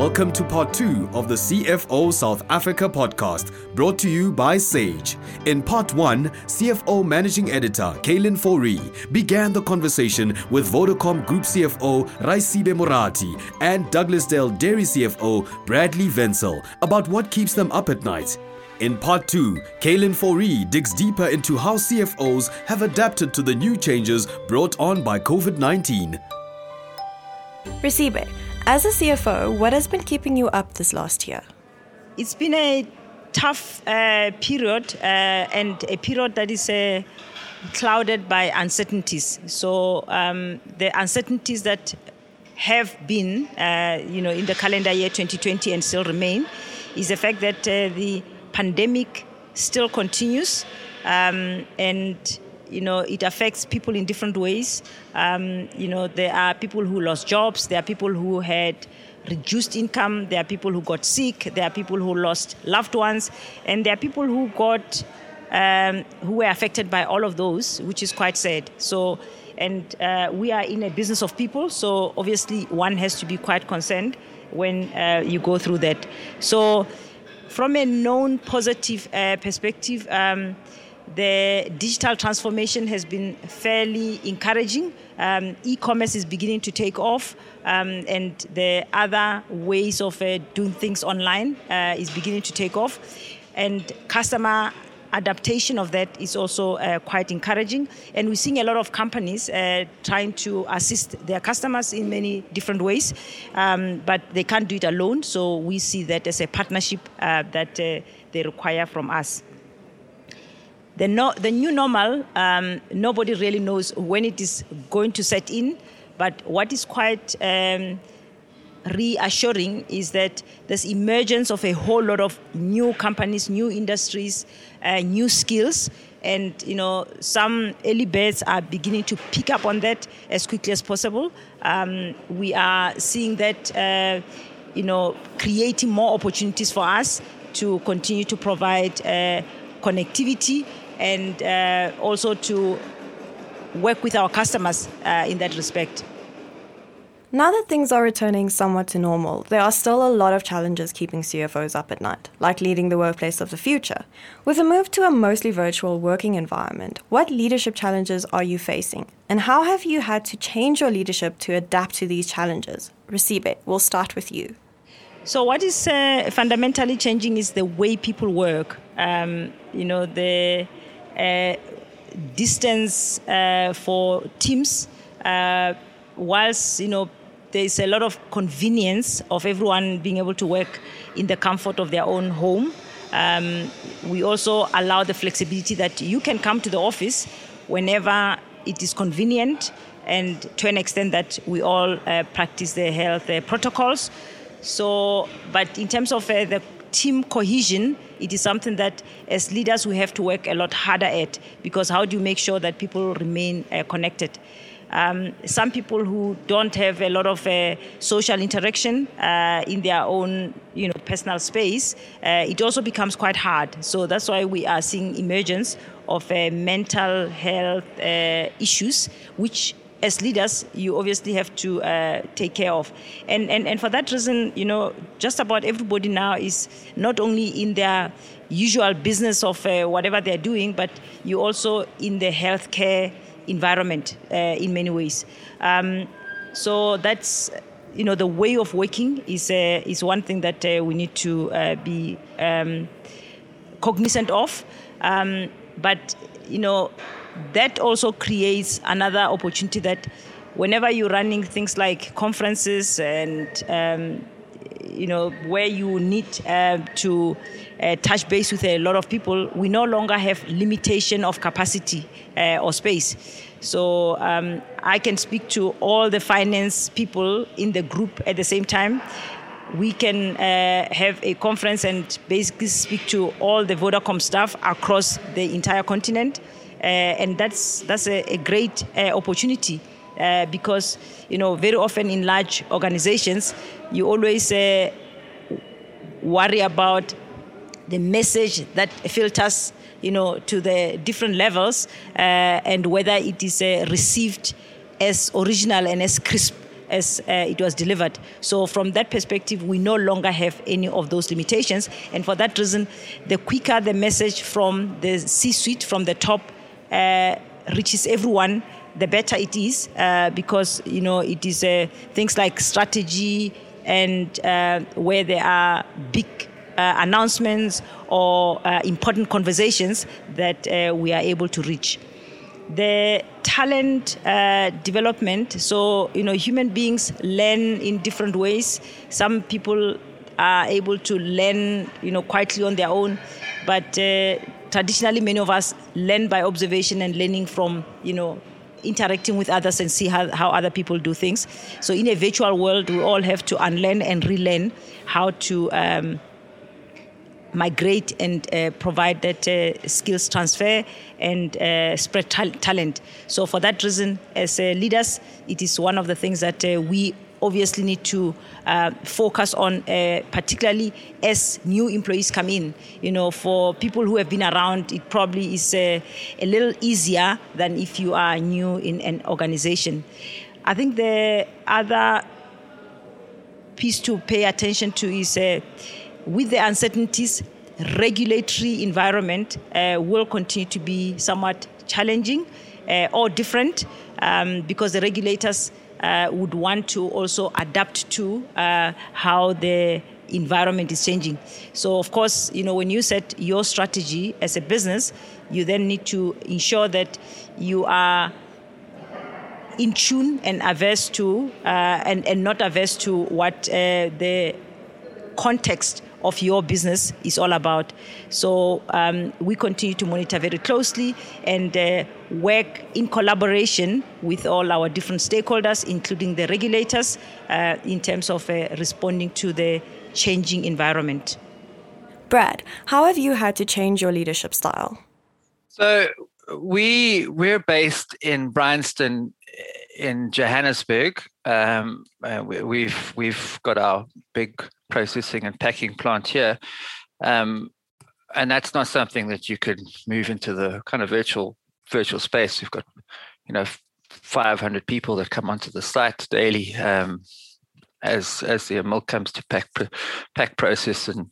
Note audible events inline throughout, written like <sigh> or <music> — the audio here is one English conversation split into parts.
Welcome to part two of the CFO South Africa podcast, brought to you by Sage. In part one, CFO Managing Editor Kaylin Fourie began the conversation with Vodacom Group CFO Raisibe Morati and Douglasdale Dairy CFO Bradley Wenzel about what keeps them up at night. In part two, Kaylin Fourie digs deeper into how CFOs have adapted to the new changes brought on by COVID 19. Raisibe, as a CFO, what has been keeping you up this last year? It's been a tough uh, period uh, and a period that is uh, clouded by uncertainties. So um, the uncertainties that have been, uh, you know, in the calendar year 2020 and still remain, is the fact that uh, the pandemic still continues, um, and you know it affects people in different ways. Um, you know, there are people who lost jobs. There are people who had reduced income. There are people who got sick. There are people who lost loved ones, and there are people who got um, who were affected by all of those, which is quite sad. So. And uh, we are in a business of people, so obviously one has to be quite concerned when uh, you go through that. So, from a known positive uh, perspective, um, the digital transformation has been fairly encouraging. Um, e-commerce is beginning to take off, um, and the other ways of uh, doing things online uh, is beginning to take off, and customer adaptation of that is also uh, quite encouraging. And we're seeing a lot of companies uh, trying to assist their customers in many different ways, um, but they can't do it alone. So we see that as a partnership uh, that uh, they require from us. The, no, the new normal, um, nobody really knows when it is going to set in, but what is quite um, reassuring is that there's emergence of a whole lot of new companies, new industries, uh, new skills, and you know some early birds are beginning to pick up on that as quickly as possible. Um, we are seeing that uh, you know creating more opportunities for us to continue to provide uh, connectivity and uh, also to work with our customers uh, in that respect. Now that things are returning somewhat to normal, there are still a lot of challenges keeping CFOs up at night, like leading the workplace of the future. With a move to a mostly virtual working environment, what leadership challenges are you facing? And how have you had to change your leadership to adapt to these challenges? Raisibe, we'll start with you. So, what is uh, fundamentally changing is the way people work. Um, you know, the distance uh, for teams, uh, whilst, you know, there's a lot of convenience of everyone being able to work in the comfort of their own home. Um, we also allow the flexibility that you can come to the office whenever it is convenient and to an extent that we all uh, practice the health uh, protocols. So, but in terms of uh, the team cohesion, it is something that as leaders we have to work a lot harder at because how do you make sure that people remain uh, connected? Um, some people who don't have a lot of uh, social interaction uh, in their own, you know, personal space, uh, it also becomes quite hard. So that's why we are seeing emergence of uh, mental health uh, issues, which as leaders, you obviously have to uh, take care of. And, and, and for that reason, you know, just about everybody now is not only in their usual business of uh, whatever they're doing, but you also in the healthcare environment uh, in many ways. Um, so that's, you know, the way of working is, uh, is one thing that uh, we need to uh, be um, cognizant of. Um, but, you know, that also creates another opportunity that whenever you're running things like conferences and um, you know where you need uh, to uh, touch base with a lot of people we no longer have limitation of capacity uh, or space. So um, i can speak to all the finance people in the group at the same time. We can uh, have a conference and basically speak to all the vodacom staff across the entire continent and that's that's a, a great uh, opportunity uh, because you know very often in large organizations you always worry about the message that filters you know to the different levels and whether it is received as original and as crisp as uh, it was delivered. So, from that perspective, we no longer have any of those limitations. And for that reason, the quicker the message from the C suite, from the top, uh, reaches everyone, the better it is uh, because you know it is uh, things like strategy and uh, where there are big uh, announcements or uh, important conversations that uh, we are able to reach. The talent development, so you know, human beings learn in different ways. Some people are able to learn, you know, quietly on their own, but traditionally many of us learn by observation and learning from, you know, interacting with others and see how, how other people do things. So in a virtual world, we all have to unlearn and relearn how to um, migrate and uh, provide that uh, skills transfer and uh, spread ta- talent. So for that reason, as uh, leaders, it is one of the things that uh, we obviously need to uh, focus on, particularly as new employees come in. You know, for people who have been around, it probably is a little easier than if you are new in an organization. I think the other piece to pay attention to is with the uncertainties, regulatory environment uh, will continue to be somewhat challenging uh, or different um, because the regulators uh, would want to also adapt to uh, how the environment is changing. So, of course, you know, when you set your strategy as a business, you then need to ensure that you are in tune and averse to, uh, and, and not averse to what uh, the context of your business is all about. So um, we continue to monitor very closely and uh, work in collaboration with all our different stakeholders, including the regulators, uh, in terms of uh, responding to the changing environment. Brad, how have you had to change your leadership style? So we we're based in Bryanston in Johannesburg. Um, uh, we, we've we've got our big processing and packing plant here. Um, and that's not something that you could move into the kind of virtual virtual space. We've got, you know, 500 people that come onto the site daily um, as as the milk comes to pack pack process and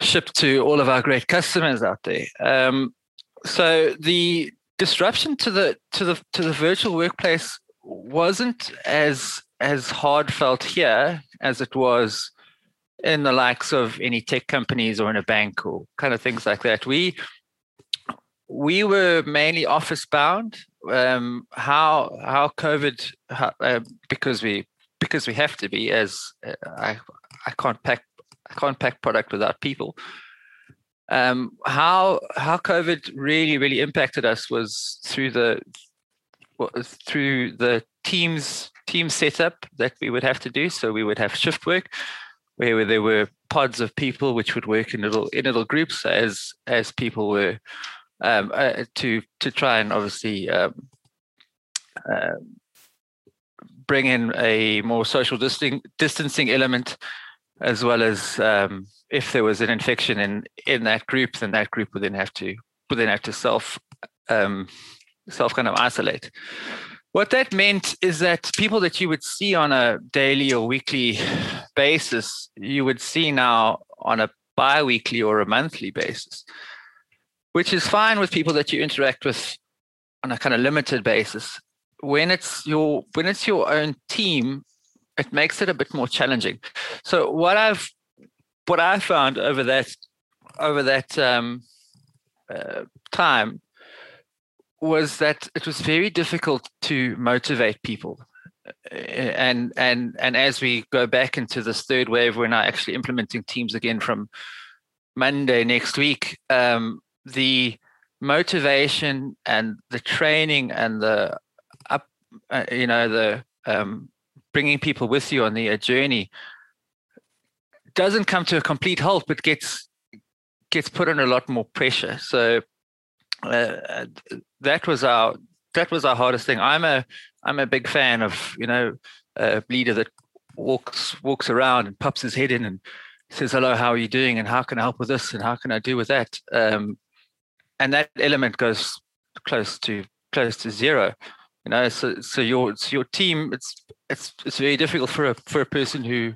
shipped to all of our great customers out there. Um, so the disruption to the to the to the virtual workplace wasn't as as hard felt here as it was in the likes of any tech companies or in a bank or kind of things like that. We we were mainly office bound. Um, how how COVID how, uh, because we because we have to be as uh, I I can't pack I can't pack product without people. Um, how how COVID really really impacted us was through the through the teams team setup that we would have to do. So we would have shift work where there were pods of people which would work in little in little groups as as people were um, uh, to to try and obviously um, uh, bring in a more social distancing distancing element as well as um, if there was an infection in in that group then that group would then have to would then have to self um, self kind of isolate what that meant is that people that you would see on a daily or weekly basis, you would see now on a bi weekly or a monthly basis, which is fine with people that you interact with on a kind of limited basis. When it's your when it's your own team, it makes it a bit more challenging. So what I've what I found over that over that um, uh, time was that it was very difficult to motivate people. And and and as we go back into this third wave we're now actually implementing teams again from monday next week um, the motivation and the training and the up uh, you know the um, bringing people with you on the journey doesn't come to a complete halt but gets gets put under a lot more pressure. So uh, that was our that was our hardest thing. I'm a I'm a big fan of you know a leader that walks walks around and pops his head in and says hello, how are you doing, and how can I help with this, and how can I do with that, um, and that element goes close to close to zero You know, so so your so your team, it's it's it's very difficult for a for a person who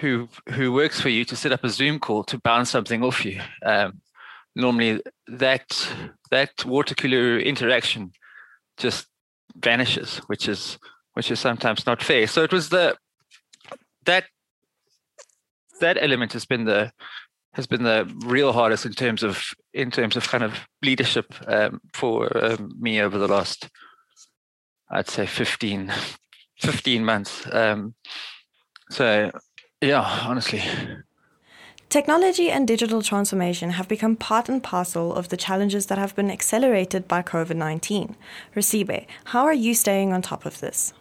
who who works for you to set up a Zoom call to bounce something off you. Um, normally, that that water cooler interaction just vanishes, which is which is sometimes not fair. So it was the that that element has been the has been the real hardest in terms of in terms of kind of leadership um, for um, me over the last I'd say 15 15 months. Um, so yeah, honestly. Technology and digital transformation have become part and parcel of the challenges that have been accelerated by COVID 19. Raisibe, how are you staying on top of this?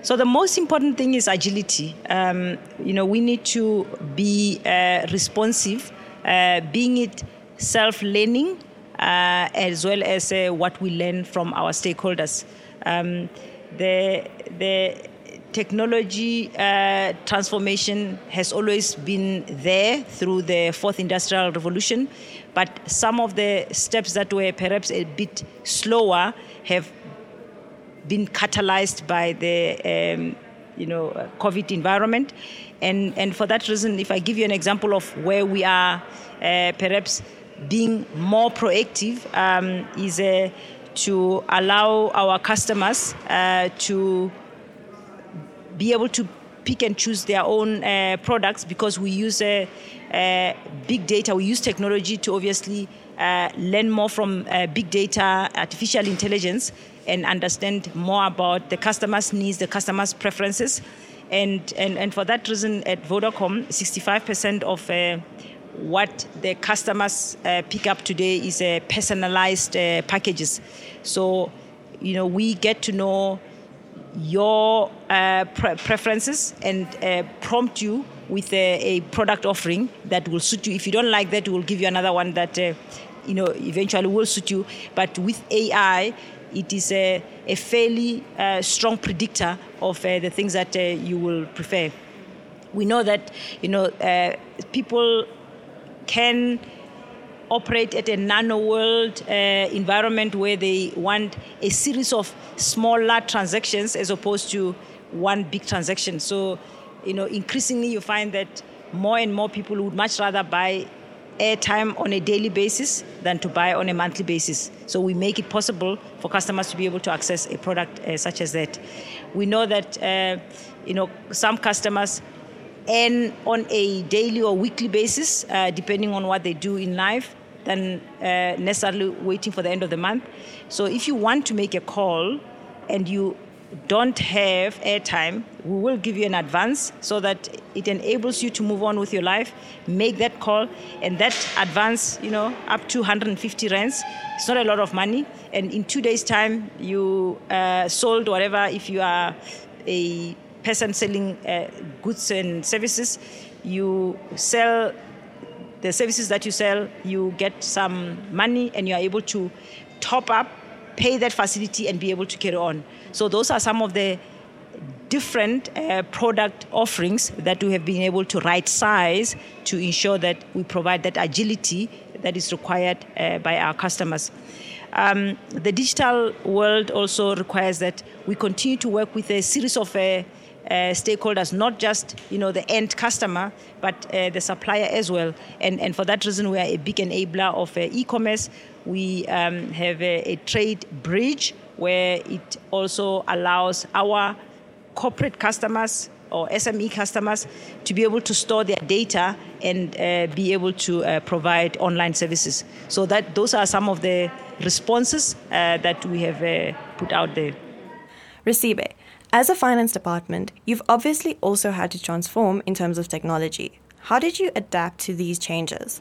So the most important thing is agility. Um, you know, we need to be uh, responsive, uh, being it self-learning uh, as well as uh, what we learn from our stakeholders. Um, the the technology uh, transformation has always been there through the fourth industrial revolution, but some of the steps that were perhaps a bit slower have been catalyzed by the um, you know COVID environment, and and for that reason, if I give you an example of where we are, uh, perhaps being more proactive um, is uh, to allow our customers uh, to be able to pick and choose their own uh, products because we use uh, uh, big data, we use technology to obviously uh, learn more from uh, big data, artificial intelligence, and understand more about the customer's needs, the customer's preferences. And, and, and for that reason, at Vodacom, 65% of uh, what the customers pick up today is personalized packages. So, you know, we get to know your uh, pre- preferences and uh, prompt you with a, a, product offering that will suit you. If you don't like that, we'll give you another one that uh, you know eventually will suit you. But with AI, it is a, a fairly uh, strong predictor of uh, the things that uh, you will prefer. We know that you know people can operate at a nano world uh, environment where they want a series of smaller transactions as opposed to one big transaction. So, you know, increasingly you find that more and more people would much rather buy airtime on a daily basis than to buy on a monthly basis. So we make it possible for customers to be able to access a product uh, such as that. We know that uh, you know some customers earn on a daily or weekly basis, uh, depending on what they do in life than uh, necessarily waiting for the end of the month. So if you want to make a call and you don't have airtime, we will give you an advance so that it enables you to move on with your life, make that call, and that advance, you know, up to 150 rands. It's not a lot of money, and in two days' time, you uh, sold whatever. If you are a person selling uh, goods and services, you sell the services that you sell, you get some money and you are able to top up, pay that facility, and be able to carry on. So, those are some of the different uh, product offerings that we have been able to right size to ensure that we provide that agility that is required uh, by our customers. Um, the digital world also requires that we continue to work with a series of uh, stakeholders, not just you know the end customer, but uh, the supplier as well. And and for that reason, we are a big enabler of uh, e-commerce. We um, have a, a, trade bridge where it also allows our corporate customers or SME customers to be able to store their data and uh, be able to uh, provide online services. So that those are some of the responses uh, that we have put out there. Raisibe, as a finance department, you've obviously also had to transform in terms of technology. How did you adapt to these changes?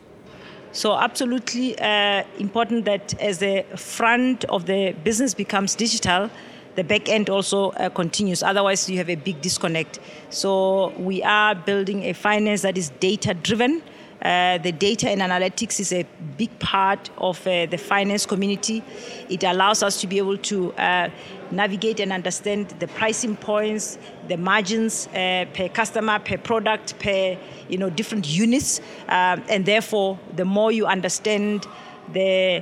So, absolutely uh, important that as the front of the business becomes digital, the back end also uh, continues. Otherwise, you have a big disconnect. So, we are building a finance that is data driven. Uh, the data and analytics is a big part of uh, the finance community. It allows us to be able to uh, navigate and understand the pricing points, the margins uh, per customer, per product, per you know different units, um, and therefore, the more you understand the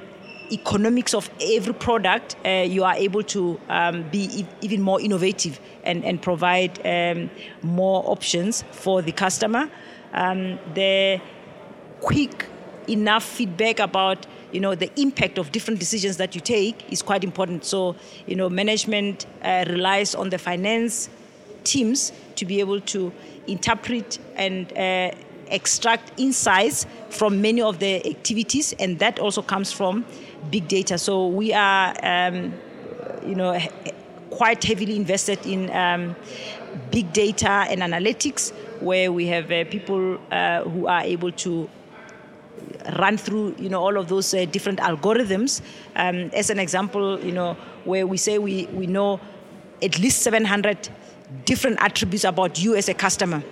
economics of every product, uh, you are able to um, be e- even more innovative and, and provide um, more options for the customer. Um, the quick enough feedback about you know the impact of different decisions that you take is quite important so you know management uh, relies on the finance teams to be able to interpret and uh, extract insights from many of the activities, and that also comes from big data. So we are, um, you know, quite heavily invested in um, big data and analytics, where we have uh, people uh, who are able to run through you know all of those uh, different algorithms um, as an example you know where we say we, we know at least 700 different attributes about you as a customer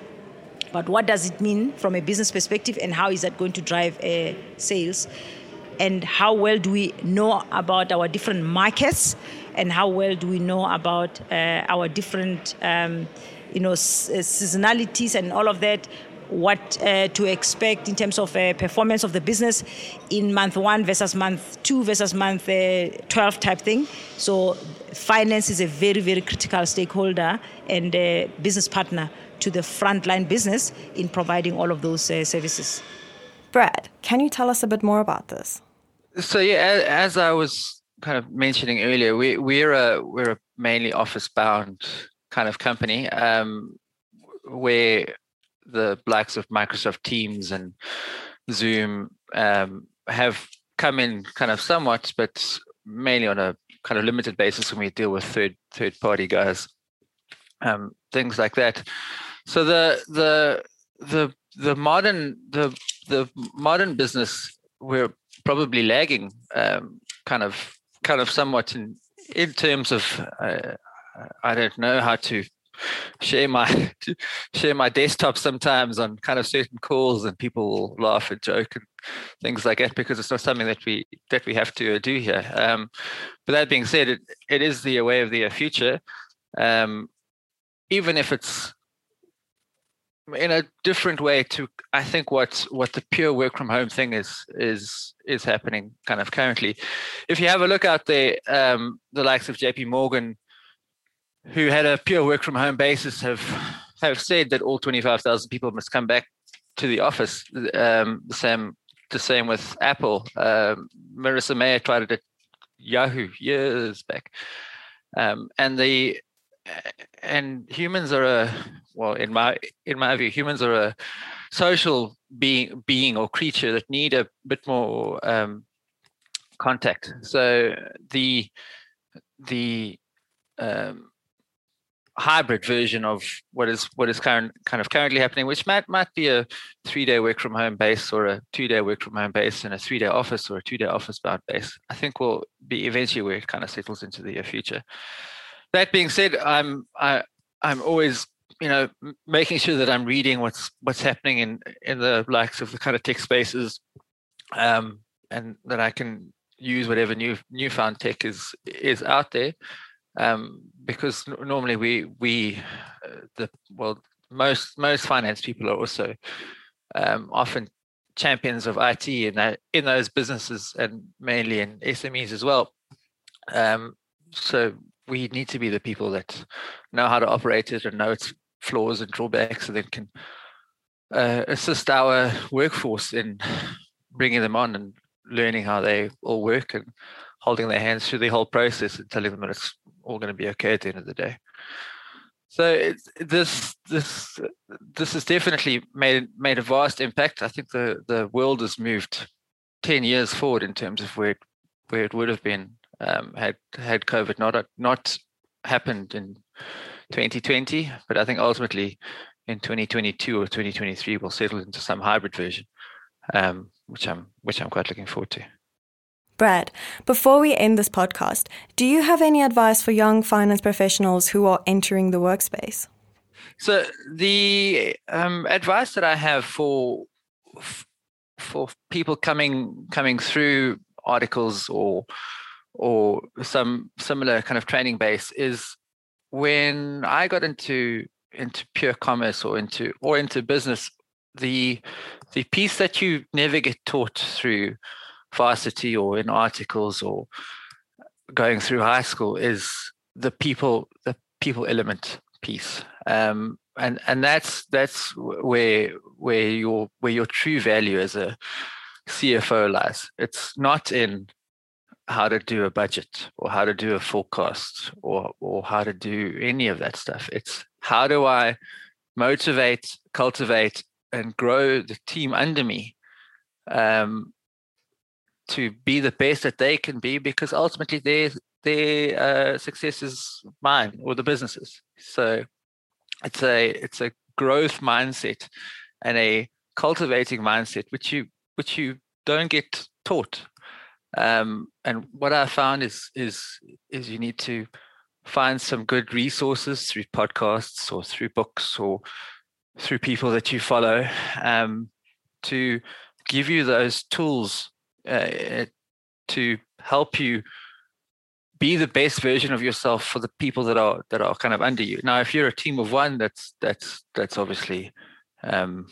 but what does it mean from a business perspective and how is that going to drive uh, sales? And how well do we know about our different markets? And how well do we know about uh, our different, um, you know, seasonalities and all of that? What uh, to expect in terms of uh, performance of the business in month one versus month two versus month uh, 12 type thing. So finance is a very, very critical stakeholder and business partner to the frontline business in providing all of those uh, services. Brad, can you tell us a bit more about this? So yeah, as I was kind of mentioning earlier, we we're a we're a mainly office bound kind of company um, where the likes of Microsoft Teams and Zoom um, have come in kind of somewhat, but mainly on a kind of limited basis when we deal with third third party guys, um, things like that. So the the the the modern the the modern business we're probably lagging um, kind of kind of somewhat in in terms of uh, I don't know how to share my <laughs> share my desktop sometimes on kind of certain calls and people will laugh and joke and things like that because it's not something that we that we have to do here um, but that being said it, it is the way of the future um, even if it's in a different way to I think what what the pure work from home thing is is is happening kind of currently. If you have a look out there, um, the likes of JP Morgan, who had a pure work from home basis, have have said that all twenty five thousand people must come back to the office. Um, the same the same with Apple. Um, Marissa Mayer tried it at Yahoo years back, um, and the and humans are a well in my in my view humans are a social being being or creature that need a bit more um, contact so the the um, hybrid version of what is what is current kind of currently happening which might might be a three day work from home base or a two day work from home base and a three day office or a two day office bound base i think will be eventually where it kind of settles into the future. That being said, I'm I, I'm always you know making sure that I'm reading what's what's happening in in the likes of the kind of tech spaces, um, and that I can use whatever new newfound tech is is out there, um, because normally we we uh, the well most most finance people are also um, often champions of IT in that in those businesses and mainly in SMEs as well. Um, so we need to be the people that know how to operate it and know its flaws and drawbacks and then can uh, assist our workforce in bringing them on and learning how they all work and holding their hands through the whole process and telling them that it's all going to be okay at the end of the day. So this this this has definitely made made a vast impact. I think the the world has moved ten years forward in terms of where where it would have been um, had had COVID not not happened in 2020, but I think ultimately in 2022 or 2023 we'll settle into some hybrid version, um, which I'm which I'm quite looking forward to. Brad, before we end this podcast, do you have any advice for young finance professionals who are entering the workspace? So the um, advice that I have for for people coming coming through articles or or some similar kind of training base is when I got into into pure commerce or into or into business, the the piece that you never get taught through varsity or in articles or going through high school is the people the people element piece um, and and that's that's where where your where your true value as a CFO lies. It's not in how to do a budget or how to do a forecast or or how to do any of that stuff. It's how do I motivate, cultivate, and grow the team under me um, to be the best that they can be because ultimately their their uh, success is mine or the businesses. So it's a it's a growth mindset and a cultivating mindset which you which you don't get taught um, and what i found is is is you need to find some good resources through podcasts or through books or through people that you follow um, to give you those tools uh, to help you be the best version of yourself for the people that are that are kind of under you. Now, if you're a team of one, that's that's that's obviously um,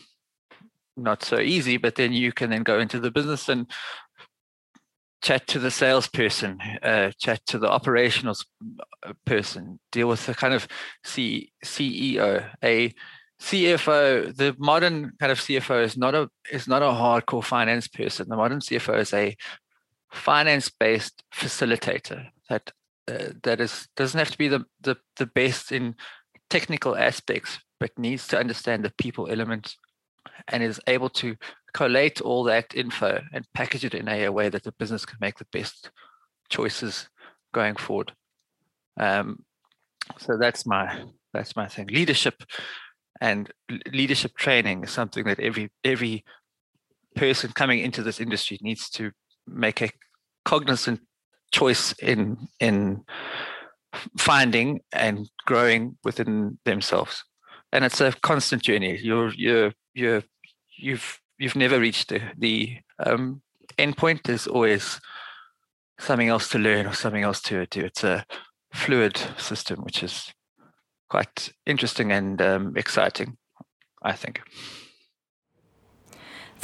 not so easy. But then you can then go into the business and chat to the salesperson, uh, chat to the operational uh, person, deal with the kind of C, CEO, a CFO. The modern kind of CFO is not a is not a hardcore finance person. The modern CFO is a finance based facilitator that uh, that is doesn't have to be the, the the best in technical aspects but needs to understand the people element and is able to collate all that info and package it in a, way that the business can make the best choices going forward um, so that's my that's my thing leadership and leadership training is something that every every person coming into this industry needs to make a cognizant choice in in finding and growing within themselves. And it's a constant journey. You're you're you're you've you've never reached the the um, end point. There's always something else to learn or something else to do. It's a fluid system which is quite interesting and um, exciting i think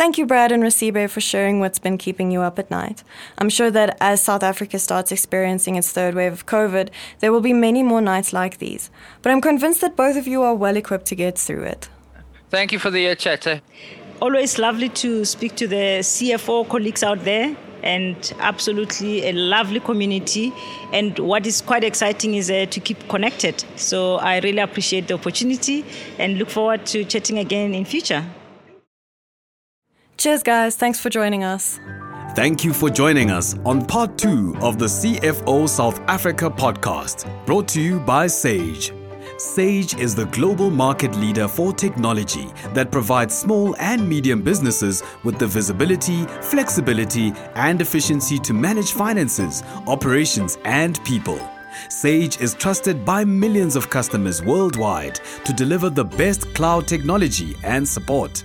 Thank you, Brad and Raisibe, for sharing what's been keeping you up at night. I'm sure that as South Africa starts experiencing its third wave of COVID, there will be many more nights like these. But I'm convinced that both of you are well equipped to get through it. Thank you for the uh, chat. Always lovely to speak to the CFO colleagues out there and absolutely a lovely community. And what is quite exciting is uh, to keep connected. So I really appreciate the opportunity and look forward to chatting again in future. Cheers, guys. Thanks for joining us. Thank you for joining us on part two of the CFO South Africa podcast, brought to you by Sage. Sage is the global market leader for technology that provides small and medium businesses with the visibility, flexibility, and efficiency to manage finances, operations, and people. Sage is trusted by millions of customers worldwide to deliver the best cloud technology and support.